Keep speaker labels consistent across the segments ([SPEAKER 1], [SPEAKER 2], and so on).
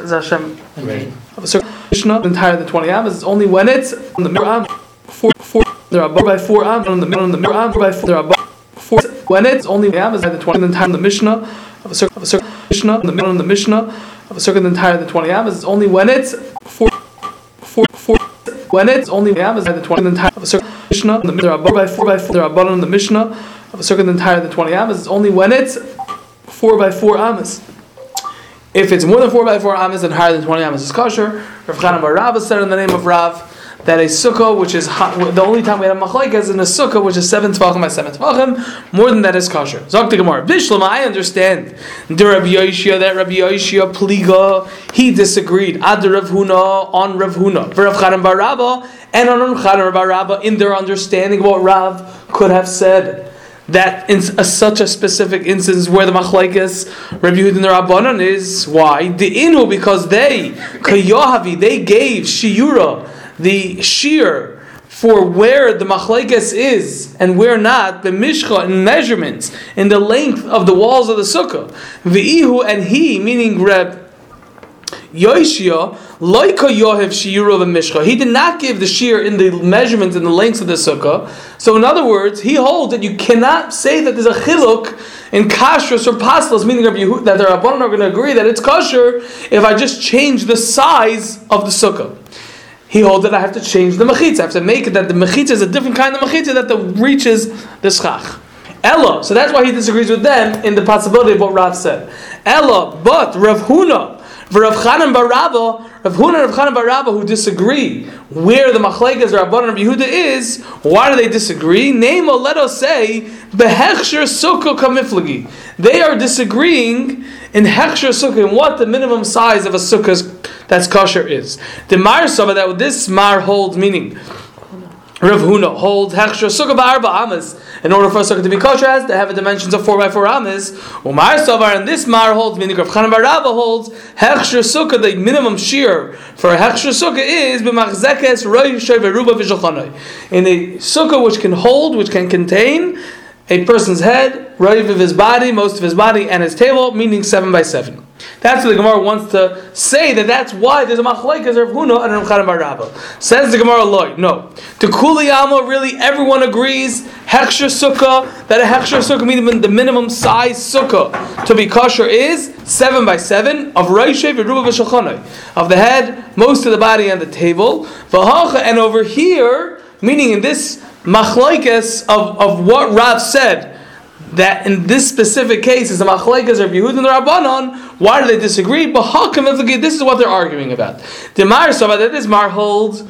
[SPEAKER 1] Bez Hashem, of a certain Mishnah, the entire the 20 Amos, it's only when it's on the mirror four, four, there are by four Amos, on the middle, on the mirror by four, there are four, when it's only Amos, the 20, the entire the Mishnah, of a certain, of a certain Mishnah, in the middle of the Mishnah, of a certain the entire the 20 Amos, it's only when it's four, four, four, when it's only Amos, the 20, the entire, of a certain Mishnah, in the middle, there are by four, by four, there are bottom in the Mishnah, of a certain the entire the 20 Amos, it's only when it's four by four Amos. If it's more than four by four amas and higher than twenty amas is kosher. Rav Chanan Bar Rav said in the name of Rav that a sukkah, which is the only time we have machlek is in a sukkah, which is seven tvachim by seven tvachim, more than that is kosher. Zok Gemara. Bishlam, I understand. The Rabbi Yoshia, that Rabbi Yoshia pliga, he disagreed. Ad Rav Huna on Rav Huna, Rav Chanan Bar Rav, and on Rav Chanan Bar Rav in their understanding of what Rav could have said that in a, such a specific instance where the machlekes Rabbi Yehuda and the Rabbanon is why? The inu because they kayahavi they gave shiura the shear for where the machlekes is and where not the mishcha in measurements in the length of the walls of the sukkah. V'ihu and he meaning Reb Yoshia, Loika Yohev Shiuru Mishcha. He did not give the shear in the measurements and the lengths of the sukkah. So, in other words, he holds that you cannot say that there's a chiluk in kashrus or paslas, meaning of Yehu, that the Rabbanon are going to agree that it's kosher if I just change the size of the sukkah. He holds that I have to change the mechitza. I have to make it that the mechitza is a different kind of mechitza that the reaches the schach. Ella, so that's why he disagrees with them in the possibility of what Rav said. Ella, but Rav Huna, Rav Chanan Barabba, Rav Huna and Rav Chanan Barabba who disagree where the Machlekes Rabban and Yehuda is, why do they disagree? Name or let us say, Behechsher Sukkah Kamiflagi. They are disagreeing in Hechsher Sukkah, in what the minimum size of a Sukkah that's kosher is. The Mar Saba that this Mar holds meaning. Rav Huna holds Hechsher Sukkah Ba'arba Amas in order for a sukkah to be kosher, has to have a dimensions of four by four amas. Umar Savar, and this mar holds, meaning Rav Chanan Barabba holds, hechsher sukkah, the minimum shear for a hechsher sukkah is b'machzekes roy veruba v'shalchanoi. In a sukkah which can hold, which can contain a person's head, roiv of his body, most of his body, and his table, meaning seven by seven. That's what the Gemara wants to say that that's why there's a machlekes of Huna and Rav Chanan Barabba. Says the Gemara Loi, no. To Kuliyama, really everyone agrees Heksher Sukkah, that a Heksher Sukkah meaning the minimum size Sukkah to be kosher is seven by seven of Raishev Yeruba of the head, most of the body, and the table. And over here, meaning in this machlekes of, of what Rav said, that in this specific case is the machlekes of Yehud and the Rabbanon. Why do they disagree? But this is what they're arguing about. The Mar that this Mar holds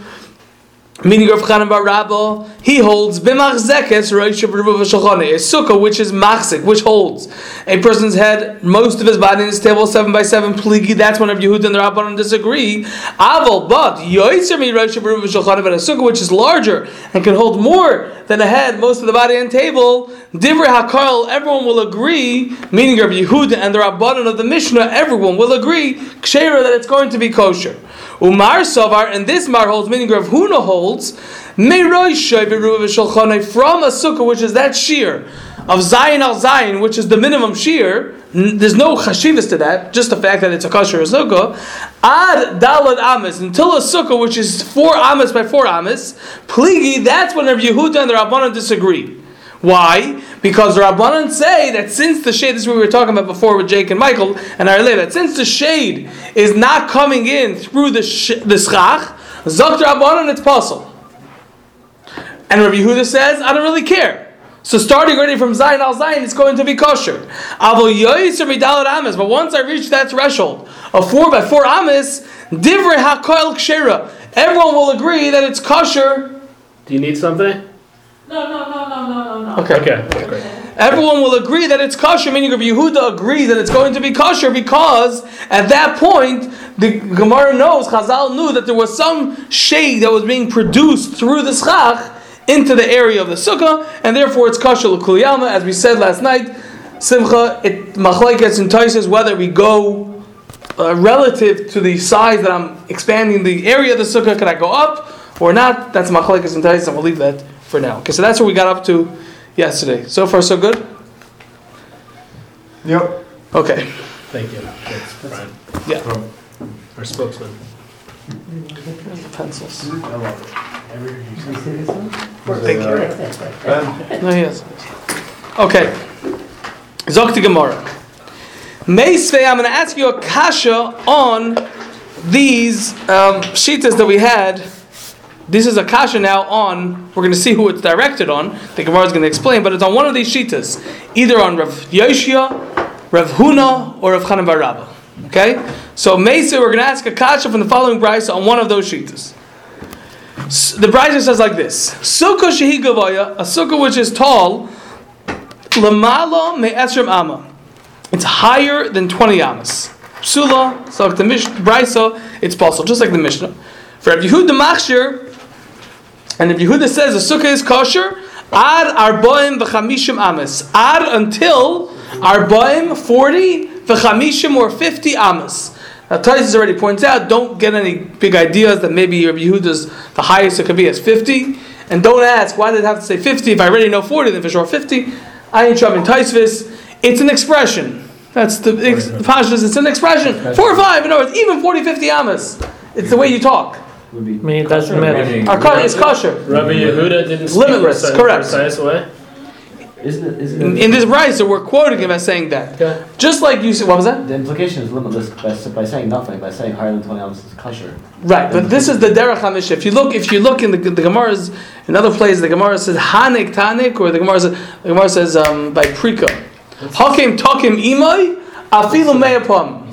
[SPEAKER 1] Meaning Rav Chanan Bar Rabba, he holds b'machzekes roish a sukkah which is machzik, which holds a person's head, most of his body in his table, seven by seven pligi. That's when Rav Yehud and the Rabbanon disagree. Aval, but yoitzer mi roish but a sukkah which is larger and can hold more than a head, most of the body and table. Divrei hakal, everyone will agree. Meaning Rav Yehud and the Rabbanon of the Mishnah, everyone will agree kshera that it's going to be kosher. Umar Sovar, and this Mar holds, meaning Rav Huna holds, from a sukkah, which is that shear of Zion al Zion, which is the minimum shear. There's no chashivas to that, just the fact that it's a kosher sukkah. Ad dalad amas until a sukkah which is four amas by four amas. Pligi, that's when Rav Yehuda and the Rabbanan disagree. Why? Because Rabbanan say that since the shade, this is what we were talking about before with Jake and Michael and I that since the shade is not coming in through the sh- the schach, Zok Rabbanan it's possible. And Rabbi Yehuda says, I don't really care. So starting already from Zion al Zion, it's going to be kosher. But once I reach that threshold of four by four amis, divrei hakoil kshera, everyone will agree that it's kosher.
[SPEAKER 2] Do you need something?
[SPEAKER 3] No, no, no, no, no, no,
[SPEAKER 1] no. Okay.
[SPEAKER 2] Okay.
[SPEAKER 1] Everyone will agree that it's kosher, meaning Rabbi Yehuda agrees that it's going to be kosher because at that point the Gemara knows, Chazal knew that there was some shade that was being produced through the schach into the area of the sukkah, and therefore it's kosher l'kuliyama, as we said last night. Simcha, it machlekes entices whether we go uh, relative to the size that I'm expanding the area of the sukkah, can I go up or not? That's machlekes entices, and we'll leave that for now. Okay, so that's what we got up to yesterday. So far, so good?
[SPEAKER 4] Yep.
[SPEAKER 1] Okay.
[SPEAKER 2] Thank you. That's fine.
[SPEAKER 1] Yeah.
[SPEAKER 2] Our spokesman.
[SPEAKER 1] Pencils. I love it.
[SPEAKER 4] Every- Thank you.
[SPEAKER 1] No, he is. Okay. Zokti Gemara. Meisvei, I'm going to ask you a kasha on these um, shitas that we had. This is a kasha now on, we're going to see who it's directed on. The Gemara is going to explain, but it's on one of these shitas. Either on Rav Yoshia, Rav Huna, or Rav Chanan Bar Rabba. Okay? So Meisvei, we're going to ask a kasha from the following brisa on one of those shitas. The brisa says like this: Sukkah shehi gavaya, a sukkah which is tall, lamala me'esrim ama. It's higher than twenty amas. Psula, so like the Mish brisa, it's possible, just like the Mishnah. For Rabbi Yehuda Machshir, and if Yehuda says the sukkah is kosher, ad arbaim v'chamishim amas, ad until arbaim forty v'chamishim or fifty amas. Now Taisus already points out, don't get any big ideas that maybe Rabbi Yehuda's the highest it could be is fifty, and don't ask why did it have to say fifty if I already know forty, then for sure fifty. I ain't shoving Taisvis. It's an expression. That's the ex- the Pashas. It's an expression. Four or five. In other words, even 40, 50 amas. It's the way you talk.
[SPEAKER 5] I mean, it doesn't matter.
[SPEAKER 1] Our car is kosher.
[SPEAKER 2] Rabbi Yehuda didn't speak
[SPEAKER 1] Limitless,
[SPEAKER 2] in a
[SPEAKER 1] correct.
[SPEAKER 2] precise way.
[SPEAKER 4] Isn't it, isn't
[SPEAKER 1] In,
[SPEAKER 4] it,
[SPEAKER 1] in this brisa, we're quoting him as saying that.
[SPEAKER 2] Okay.
[SPEAKER 1] Just like you said, what was that?
[SPEAKER 4] the implication is limitless by, by saying nothing, by saying higher than 20 ounces is kosher.
[SPEAKER 1] Right, but this is the derech hamish. If you look, if you look in the, the Gemara's, in other places, the Gemara says hanik tanik, or the Gemara says, the Gemara says um, by prika. Hakim takim imai afilu me'apam.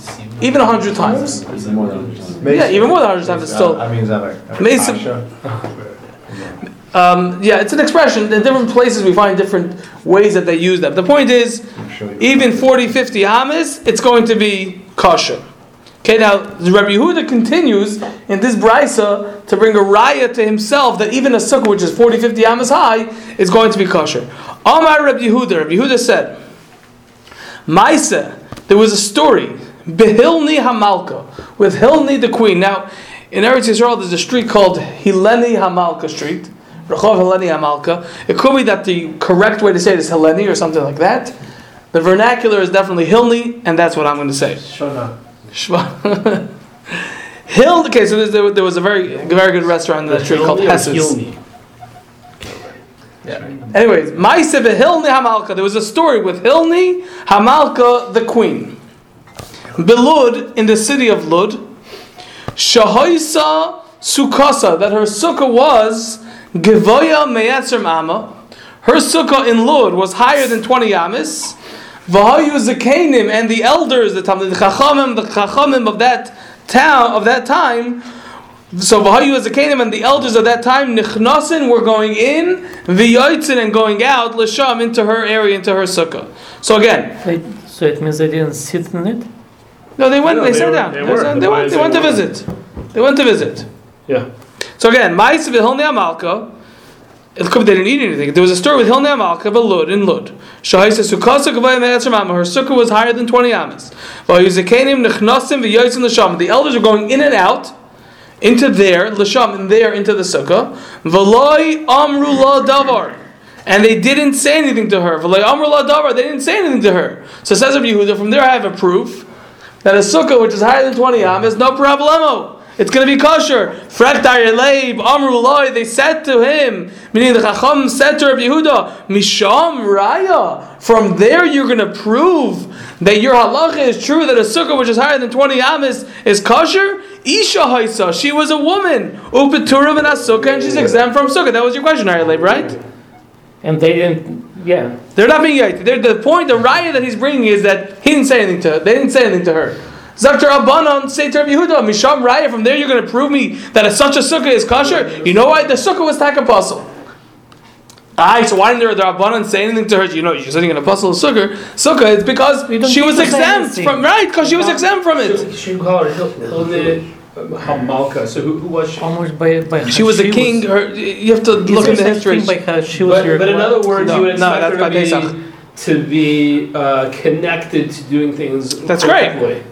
[SPEAKER 1] Even a hundred times.
[SPEAKER 4] It's more than 20.
[SPEAKER 1] Yeah, even more than a hundred times. It's still.
[SPEAKER 6] That means that a
[SPEAKER 1] Mason- Um, yeah, it's an expression. In different places, we find different ways that they use them. The point is, even 40, 50 hamas, it's going to be kosher. Okay, now Rabbi Yehuda continues in this brisa to bring a raya to himself that even a sukkah which is 40, 50 hamas high is going to be kosher. Amar Rabbi Yehuda, Rabbi Yehuda said, Maisa, there was a story, Behilni Hamalka, with Hilni the queen. Now, in Eretz Yisrael, there's a street called Hileni Hamalka Street, Rechov Hileni Hamalka. It could be that the correct way to say it is Hileni or something like that. The vernacular is definitely Hilni, and that's what I'm going to say.
[SPEAKER 2] Shona.
[SPEAKER 1] Shva- Hild. Okay, so there, there was a very very good restaurant in that street called Hesses.
[SPEAKER 2] Hilni?
[SPEAKER 1] Anyways, Maise Hilni Hamalka. There was a story with Hilni Hamalka, the queen. Belud, in the city of Lud, Shahoisa Sukasa, that her sukkah was Gevoya Meyatzer Mama. Her sukkah in Lud was higher than 20 amis. Vahayu Zakanim and the elders, the the Chachamim, the Chachamim of that town, of that time, so Vahayu Zakanim and the elders of that time, Nichnasin were going in, V'yoitzin and going out, Lasham into her area, into her sukkah. So again,
[SPEAKER 5] So it means they didn't sit in it?
[SPEAKER 1] No, they went.
[SPEAKER 2] No,
[SPEAKER 1] they,
[SPEAKER 2] they
[SPEAKER 1] sat
[SPEAKER 2] were-
[SPEAKER 1] down.
[SPEAKER 2] they were. The
[SPEAKER 1] they went. They went to visit. They went to visit.
[SPEAKER 2] Yeah.
[SPEAKER 1] So again, Ma'is v'Hilnei Amalka. It could be they didn't eat anything. There was a story with Hilnei Amalka of Lud in Lud. Shahaisa Sukkasa Gavayim Me'etzim Amma. Her sukkah was higher than twenty amas. V'Yuzekanim Nechnasim V'Yotzim L'Sham. The elders are going in and out into there L'Sham and there into the sukkah. V'Loi Amru La Davar. And they didn't say anything to her. V'Loi Amru La Davar. They didn't say anything to her. So says of Yehuda. From there, I have a proof that a sukkah which is higher than 20 am is no problemo. It's going to be kosher. Frektar Leib, Amru Loi, they said to him, meaning the Chacham said to Rabbi Yehuda, Misham Raya. From there you're going to prove that your halacha is true, that a sukkah which is higher than 20 am is, is kosher? Isha Haisa, she was a woman. Upeturim and sukkah, and she's exempt from sukkah. That was your question, Ari right?
[SPEAKER 5] And they didn't, yeah.
[SPEAKER 1] They're not being yaiti. They're, the point, the raya that he's bringing is that he didn't say anything to her. They didn't say anything to her. Zakter Abanon say to Rabbi Yehuda, Misham raya. From there, you're going to prove me that a, such a sukkah is kosher. You know why? The sukkah was tak apostle. Alright, so why didn't the Rabbanon say anything to her? You know, you're sitting in a apostle sukkah. Sukkah, it's because she was exempt from right because she was exempt from it.
[SPEAKER 2] So she called her Hil- Hilni Hamalka. So who, who was she?
[SPEAKER 5] Almost by, by
[SPEAKER 1] She was a king. Her, you have to look
[SPEAKER 5] there the
[SPEAKER 1] history.
[SPEAKER 5] By her, she was
[SPEAKER 2] But,
[SPEAKER 5] your
[SPEAKER 2] but in other words,
[SPEAKER 1] No,
[SPEAKER 2] you would
[SPEAKER 1] no,
[SPEAKER 2] expect
[SPEAKER 1] that's
[SPEAKER 2] her
[SPEAKER 1] by
[SPEAKER 2] to
[SPEAKER 1] Pesach.
[SPEAKER 2] be, to be uh, connected to doing things.
[SPEAKER 1] That's great.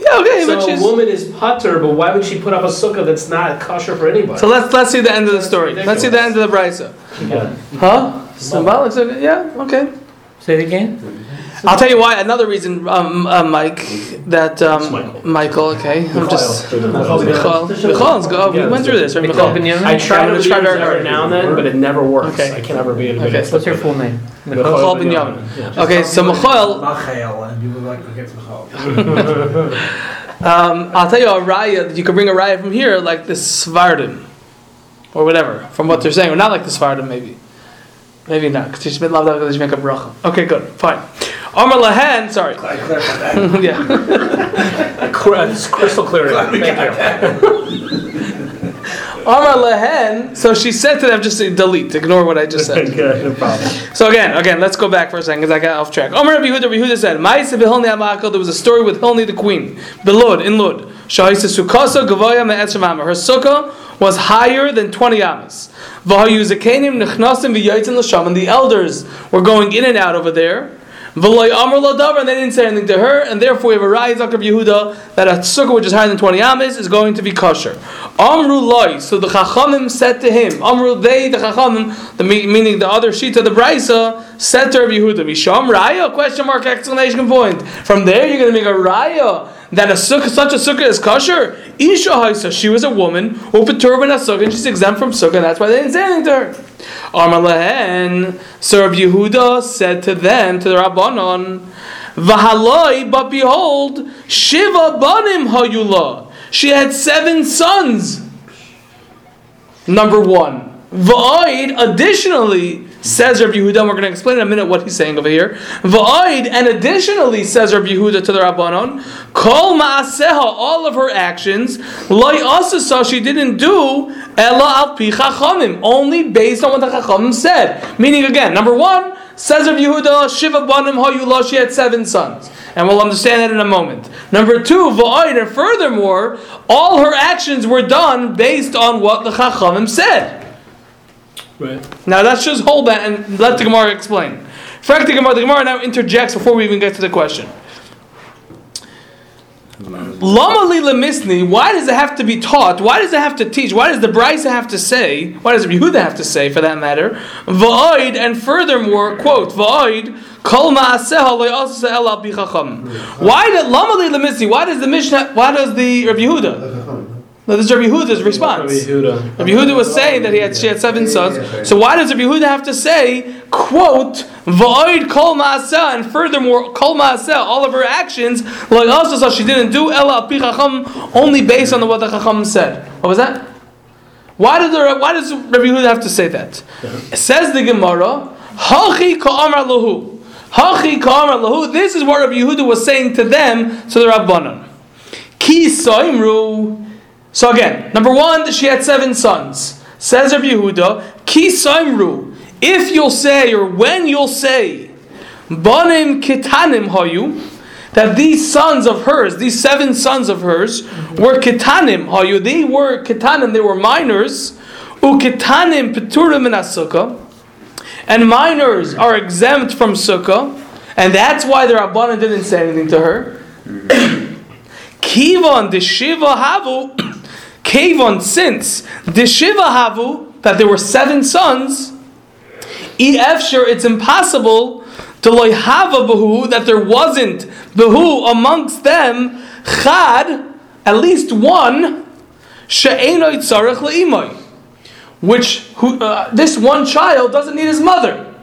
[SPEAKER 1] Yeah, okay, but
[SPEAKER 2] So
[SPEAKER 1] she's.
[SPEAKER 2] a woman is putter, but why would she put up a sukkah that's not kosher for anybody?
[SPEAKER 1] So let's let's see the end of the story. Let's see the end of the brisa.
[SPEAKER 2] Yeah.
[SPEAKER 1] Huh? Symbolic? Yeah. Okay.
[SPEAKER 5] Say it again?
[SPEAKER 1] I'll tell you why. Another reason, um, uh, Mike, that um,
[SPEAKER 2] Michael.
[SPEAKER 1] Michael. Okay, I'm just
[SPEAKER 2] Michael.
[SPEAKER 1] Michael. Michael, let's go. We went through this. Right?
[SPEAKER 5] Michael
[SPEAKER 1] Michael.
[SPEAKER 5] Binyamin?
[SPEAKER 2] I try to
[SPEAKER 1] gonna
[SPEAKER 2] use it every now and then, but it never works.
[SPEAKER 1] Okay.
[SPEAKER 2] I can never be able to
[SPEAKER 1] Okay.
[SPEAKER 5] What's your full name?
[SPEAKER 1] Michael Binyamin. Okay, so Michael.
[SPEAKER 6] Michael, and you would like to get Michael.
[SPEAKER 1] Um, I'll tell you a raya. You could bring a raya from here, like the Svardim, or whatever, from what they're saying, or not like the Svardim, maybe. Maybe not, because she's been because she make a bracha. Okay, good, fine. Amar Lahan, sorry.
[SPEAKER 6] I clarified that.
[SPEAKER 1] yeah.
[SPEAKER 2] It's uh, crystal clear. Thank you.
[SPEAKER 1] Amar Lahan, so she said to them, just delete, ignore what I just said.
[SPEAKER 2] Good, no problem.
[SPEAKER 1] So again, again, let's go back for a second because I got off track. Omer Rabbi Yehuda, Rabbi Yehuda said, "Ma'aseh b'Hilni Amakal." There was a story with Hilni the queen, Belud in Lud. Shahisa Sukkasa Gavoya Me'etzem Amma. Her sukkah was higher than twenty amas. V'hayu Zakenim Nechnasim V'Yotzim L'Sham. And the elders were going in and out over there. And they didn't say anything to her, and therefore we have a Rai Zakar of Yehuda that a sukkah which is higher than twenty amas is going to be kosher. Amru loy. So the Chachamim said to him, Amru they the Chachamim, the meaning the other sheet of the Brisa, said to Rabbi Yehuda, Misham Raya? Question mark exclamation point. From there you're going to make a Raya that a sukkah, such a sukkah is kosher. Isha Haisa, she was a woman who turban a sukkah and she's exempt from sukkah. That's why they didn't say anything to her. So Rabbi Yehuda said to them, to the Rabbanon, Vahaloi, but behold, Shiva banim hayula. She had seven sons. Number one. Va'id, additionally, says Rabbi Yehuda, and we're going to explain in a minute what he's saying over here. Va'id, and additionally, says Rabbi Yehuda to the Rabbanon, Kol ma'aseha, all of her actions, loy asasa, she didn't do, ela al pi chachamim, only based on what the chachamim said. Meaning again, number one, says Rabbi Yehuda, Shiva banim hayula, she had seven sons. And we'll understand that in a moment. Number two, va'id, and furthermore, all her actions were done based on what the chachamim said.
[SPEAKER 2] Right.
[SPEAKER 1] Now let's just hold that and let the Gemara explain. Frank the Gemara, the Gemara now interjects before we even get to the question. Lama lila misni, why does it have to be taught? Why does it have to teach? Why does the Brisa have to say? Why does Yehuda have to say, for that matter? Va'oid, and furthermore, quote, Va'oid, kol ma'aseha lo yaseh el al. Why did Lama lila misni? Why does the Mishnah? Why does the Rabbi Yehuda? No, this is Rabbi Yehuda's response.
[SPEAKER 2] Rabbi Yehuda
[SPEAKER 1] was saying that he had she had seven sons. So why does Rabbi Yehuda have to say, quote, Va'oid kol ma'aseh, and furthermore, kol ma'aseh, all of her actions, like also so she didn't do ella api chacham, only based on what the chacham said. What was that? Why did the, why does Rabbi Yehuda have to say that? It says the Gemara, Hachi ka'amar lahu. Hachi ka'amar lahu. This is what Rabbi Yehuda was saying to them, to the Rabbanon. Ki soimru. So again, number one, she had seven sons. Says Rabbi Yehuda, Ki soimru. If you'll say, or when you'll say, Banim kitanim hayu, that these sons of hers, these seven sons of hers, were kitanim hayu. They were kitanim, they were minors. Ukitanim peturim in sukkah. And minors are exempt from sukkah. And that's why the Rabbanan didn't say anything to her. Kivon de Shiva Havu, Kivon since the Shiva Havu, that there were seven sons, Efsher, it's impossible to loy hava behu, that there wasn't behu amongst them, chad, at least one, she'enoi tzarech le'imoy, which who, uh, this one child doesn't need his mother.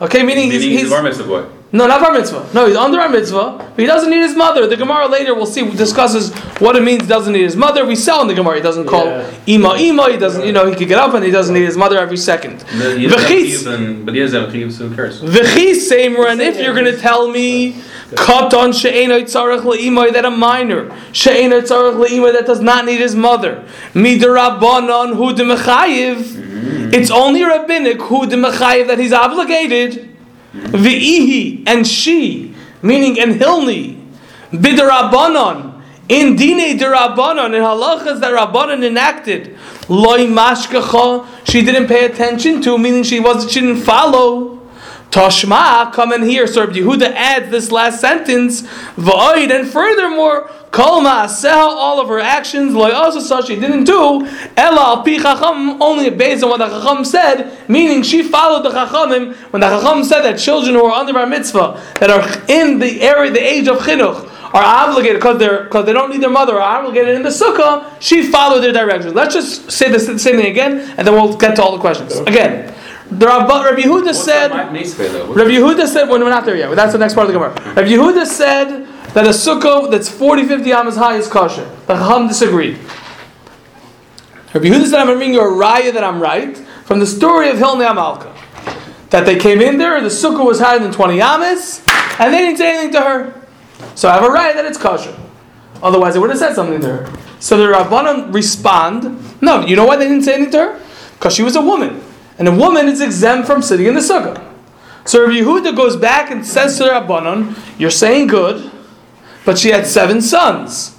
[SPEAKER 1] Okay, meaning, he's,
[SPEAKER 7] Meaning he's
[SPEAKER 1] he's
[SPEAKER 7] a bar mitzvah boy.
[SPEAKER 1] No, not bar mitzvah. No, he's under our mitzvah, but he doesn't need his mother. The Gemara later we'll see discusses what it means doesn't need his mother. We sell in the Gemara he doesn't call
[SPEAKER 2] Yeah.
[SPEAKER 1] ima ima. He doesn't, you know, he could get up and he doesn't need his mother every second.
[SPEAKER 7] No,
[SPEAKER 1] V'chis-
[SPEAKER 7] But he have chiyuv, so who cares?
[SPEAKER 1] Seimra, and if you're going to tell me katon she'enoi tzarech le'imoy that a minor she'enoi tzarech le'imoy that does not need his mother midarabanon hu demechayiv, it's only rabbinic hu demechayiv that he's obligated. V'ihi and she, meaning and hilni, bidarabanon in dine derabanon in halachas that rabbanon enacted loy mashkacha she didn't pay attention to, meaning she wasn't, she didn't follow. Toshma, come in here. So Rabbi Yehuda adds this last sentence, V'oid, and furthermore, Kol ma'aseh, all of her actions, like also such she didn't do, Ela al pi chacham, only based on what the chacham said, meaning she followed the chachamim when the chacham said that children who are under bar mitzvah, that are in the area, the age of chinuch, are obligated because they're because they don't need their mother are obligated in the sukkah. She followed their directions. Let's just say the same thing again, and then we'll get to all the questions again. The Rabbi, Rabbi Yehuda said. Rabbi Yehuda said when we're not there yet. That's the next part of the Gemara. Rabbi Yehuda said that a sukkah that's 40, 50 amas high is kosher. The Chacham disagreed. Rabbi Yehuda said, I'm bringing you a raya that I'm right from the story of Hilnei Amalka. That they came in there, the sukkah was higher than 20 amas, and they didn't say anything to her. So I have a raya that it's kosher. Otherwise, they would have said something to her. So the Rabbanon respond, no, you know why they didn't say anything to her? Because she was a woman. And a woman is exempt from sitting in the sukkah. So Rabbi Yehuda goes back and says to the Rabbanon, you're saying good, but she had seven sons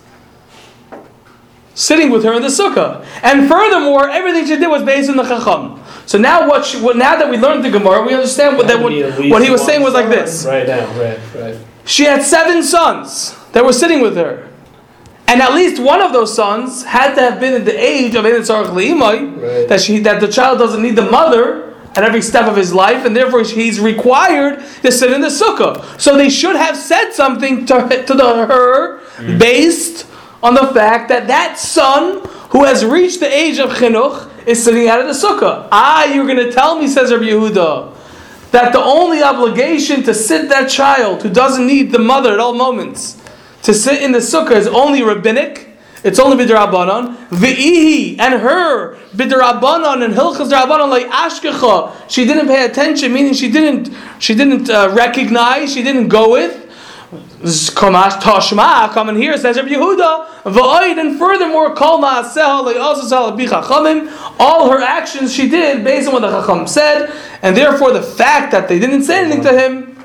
[SPEAKER 1] sitting with her in the sukkah. And furthermore, everything she did was based on the chacham. So now what, she, what now that we learned the Gemara, we understand what, that what, what he was saying was like this.
[SPEAKER 2] Right now, right, right.
[SPEAKER 1] She had seven sons that were sitting with her. And at least one of those sons had to have been at the age of
[SPEAKER 2] Right.
[SPEAKER 1] that she that the child doesn't need the mother at every step of his life, and therefore he's required to sit in the sukkah. So they should have said something to, to the, her based on the fact that that son who has reached the age of chinuch is sitting out of the sukkah. Ah, you're going to tell me, says Rabbi Yehuda, that the only obligation to sit that child who doesn't need the mother at all moments to sit in the sukkah is only rabbinic. It's only b'derabanan. V'ihi and her b'derabanan and hilchas derabanan like ashkecha. She didn't pay attention, meaning she didn't she didn't uh, recognize, she didn't go with. Kamash Tashma, come in here, says Rabbi Yehuda, V'oid, and furthermore, Kol Ma'aseh, also Sal Chachamim, all her actions she did based on what the Chacham said, and therefore the fact that they didn't say anything to him,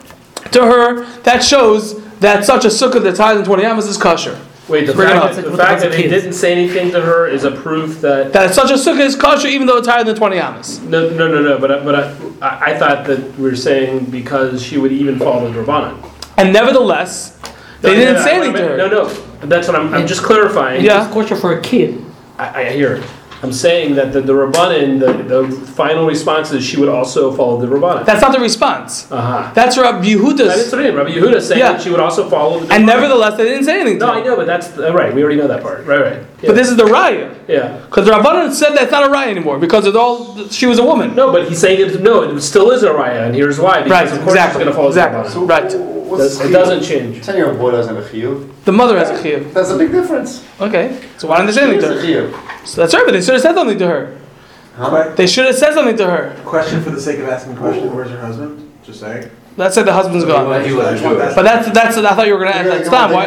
[SPEAKER 1] to her, that shows that such a sukkah that's higher than 20 amas is kosher.
[SPEAKER 2] Wait, the
[SPEAKER 1] Bring
[SPEAKER 2] fact,
[SPEAKER 1] up.
[SPEAKER 2] that, the fact that they didn't say anything to her is a proof that.
[SPEAKER 1] That such a sukkah is kosher even though it's higher than 20 amas.
[SPEAKER 2] No, no, no, no. But I, but I, I I thought that we were saying because she would even follow the Rabbanan.
[SPEAKER 1] And nevertheless, they
[SPEAKER 2] No,
[SPEAKER 1] didn't
[SPEAKER 2] no,
[SPEAKER 1] say
[SPEAKER 2] I- I
[SPEAKER 1] anything to her.
[SPEAKER 2] No, no. That's what I'm. I'm just clarifying.
[SPEAKER 1] Yeah.
[SPEAKER 5] It's kosher for a kid.
[SPEAKER 2] I, I hear. it. I'm saying that the, the Rabbanan, the, the final response is she would also follow the Rabbanan.
[SPEAKER 1] That's not the response.
[SPEAKER 2] Uh huh.
[SPEAKER 1] That's Rabbi Yehuda's.
[SPEAKER 2] what I mean. Rabbi Yehuda saying
[SPEAKER 1] Yeah.
[SPEAKER 2] that she would also follow the.
[SPEAKER 1] And nevertheless, they didn't say anything to
[SPEAKER 2] No. I know, but that's uh, right. We already know that part. Right, right. Yeah.
[SPEAKER 1] But this is the raya.
[SPEAKER 2] yeah.
[SPEAKER 1] Because the Rabbanan said that's not a raya anymore because it's all she was a woman.
[SPEAKER 2] No, but he's saying it. No, it still is a raya, and here's why. Because
[SPEAKER 1] right,
[SPEAKER 2] of course
[SPEAKER 1] exactly.
[SPEAKER 2] going to follow
[SPEAKER 1] exactly.
[SPEAKER 2] the Rabbanan.
[SPEAKER 1] Right.
[SPEAKER 6] What's
[SPEAKER 2] It doesn't change.
[SPEAKER 4] Ten year old boy doesn't have a chiyuv.
[SPEAKER 1] The mother has a chiyuv.
[SPEAKER 6] That's a big difference.
[SPEAKER 1] Okay. So why didn't they say anything to
[SPEAKER 4] a
[SPEAKER 1] her? So that's right, but they should have said something to her.
[SPEAKER 4] Huh?
[SPEAKER 1] They should have said something to her.
[SPEAKER 6] Question for the sake of asking a question. Where's her husband? Just saying.
[SPEAKER 1] Let's say the husband's gone.
[SPEAKER 6] He was
[SPEAKER 1] But that's that's I thought you were gonna ask that time. Why?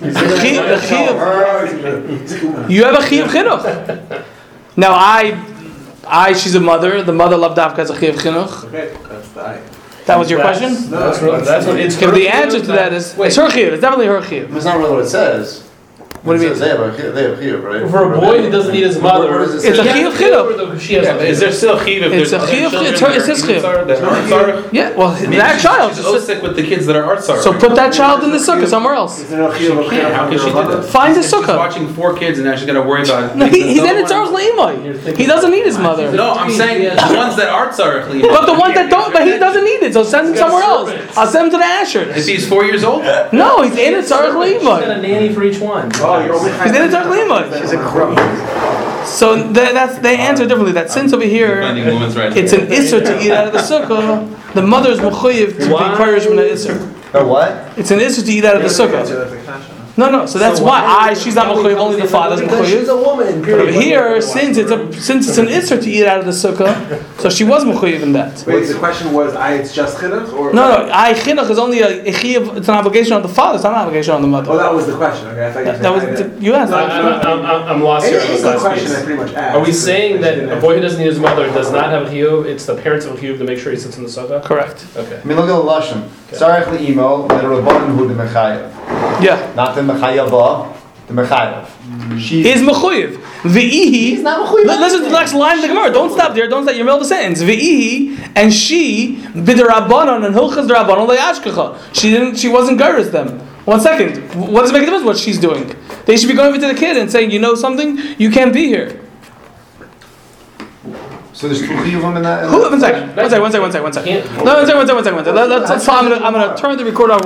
[SPEAKER 4] They're gonna. they're gonna-
[SPEAKER 1] The chiyuv- the
[SPEAKER 4] Her-
[SPEAKER 1] You have a chiyuv chinuch. Now I, I she's a mother. The mother loved Dafka as a chiyuv chinuch.
[SPEAKER 6] Okay, that's the.
[SPEAKER 1] That was your
[SPEAKER 2] That's-
[SPEAKER 1] question.
[SPEAKER 6] No,
[SPEAKER 2] That's what, that's what it's.
[SPEAKER 1] The answer to that is Wait. it's her chiyuv. It's definitely her chiyuv.
[SPEAKER 4] It's not really what it says.
[SPEAKER 1] What do you
[SPEAKER 4] It says They have a chiyuv, they have a chiyuv, right?
[SPEAKER 2] For a boy who doesn't need his mother,
[SPEAKER 4] Where does it
[SPEAKER 1] It's a chiyuv chinuch.
[SPEAKER 2] She has a
[SPEAKER 7] Is there still chiv if
[SPEAKER 1] It's a
[SPEAKER 7] other
[SPEAKER 1] chiyuv- it's it's his chiyuv.
[SPEAKER 7] tzar- that aren't tzar?
[SPEAKER 1] Yeah. Well,
[SPEAKER 7] Maybe
[SPEAKER 1] that child.
[SPEAKER 7] should just stick with the kids that are tzar.
[SPEAKER 1] So put that child in the sukkah somewhere else.
[SPEAKER 6] Is there no
[SPEAKER 7] She
[SPEAKER 6] chiyuv
[SPEAKER 7] can't. How can she do that?
[SPEAKER 1] Find a
[SPEAKER 7] She's
[SPEAKER 1] sukkah.
[SPEAKER 7] watching four kids and now she's gonna worry about.
[SPEAKER 1] No, he, he's in
[SPEAKER 7] the
[SPEAKER 1] a tzar's leimai. He doesn't need his mother.
[SPEAKER 7] No, I'm saying the ones that are tzar.
[SPEAKER 1] But the ones that don't, but he doesn't need it. So send him somewhere else. I'll send him to the
[SPEAKER 7] If
[SPEAKER 1] Ashers.
[SPEAKER 7] he's four years old,
[SPEAKER 1] No, he's in a tzar's
[SPEAKER 2] She's got a nanny for each one.
[SPEAKER 6] Oh, you're only
[SPEAKER 1] He's in a tzar's.
[SPEAKER 6] She's a crook.
[SPEAKER 1] So that, that's they answer differently. That since over here.
[SPEAKER 7] finding women's rights.
[SPEAKER 1] It's an isser to eat out of the sukkah. The mother is mechuyev to be
[SPEAKER 2] Why?
[SPEAKER 1] parish from the isser.
[SPEAKER 4] Or what?
[SPEAKER 1] It's an isser to eat out of the sukkah. No, no. So that's
[SPEAKER 2] So
[SPEAKER 1] why
[SPEAKER 2] why-
[SPEAKER 1] I she's not mechuyev. Only the father's
[SPEAKER 2] Because she's a woman.
[SPEAKER 1] But here, since it's a since it's an isser to eat out of the sukkah, so she was mechuyev in that.
[SPEAKER 6] Wait, the question was, I, it's just chinuch or?
[SPEAKER 1] No, no. I chinuch is only a, a chiyuv, It's an obligation on the father. It's not an obligation on the mother.
[SPEAKER 6] Oh, that was the question. Okay, I thought you
[SPEAKER 1] That, that was the, you asked.
[SPEAKER 2] No, I'm, I'm, I'm, I'm lost here on
[SPEAKER 6] Any
[SPEAKER 2] this
[SPEAKER 6] any
[SPEAKER 2] last
[SPEAKER 6] question I pretty much asked.
[SPEAKER 2] Are we saying that a boy who doesn't need his mother does not have a chiyuv? It's the parents of a chiyuv to make sure he sits in the sukkah.
[SPEAKER 1] Correct.
[SPEAKER 2] Okay.
[SPEAKER 4] I mean, look at the lashon. Tzarech li'imo, the rabbanon hu de mechayev.
[SPEAKER 1] Yeah.
[SPEAKER 4] Not the mechayava.
[SPEAKER 8] The Merchayev. Mm. She's
[SPEAKER 1] is mechuyev. Ve'ihi.
[SPEAKER 8] He's not mechuyev.
[SPEAKER 1] Listen to the next line of the Gemara. Don't stop there. Don't stop. You're in the middle of a sentence. Ve'ihi and she b'derabanan and hilchas derabanan le'ashkacha. She didn't. She wasn't gyrus them. One second. What does it make a difference what she's doing? They should be going over to the kid and saying, you know something, you can't be here.
[SPEAKER 8] So there's two chiyuvim in that. in
[SPEAKER 1] Who?
[SPEAKER 8] that-
[SPEAKER 1] One second. One second. One second. One second. One second.
[SPEAKER 2] Can't-
[SPEAKER 1] No, one second. One second. One second. One second. Let- let's- let's- I'm gonna. I'm gonna turn the recorder off.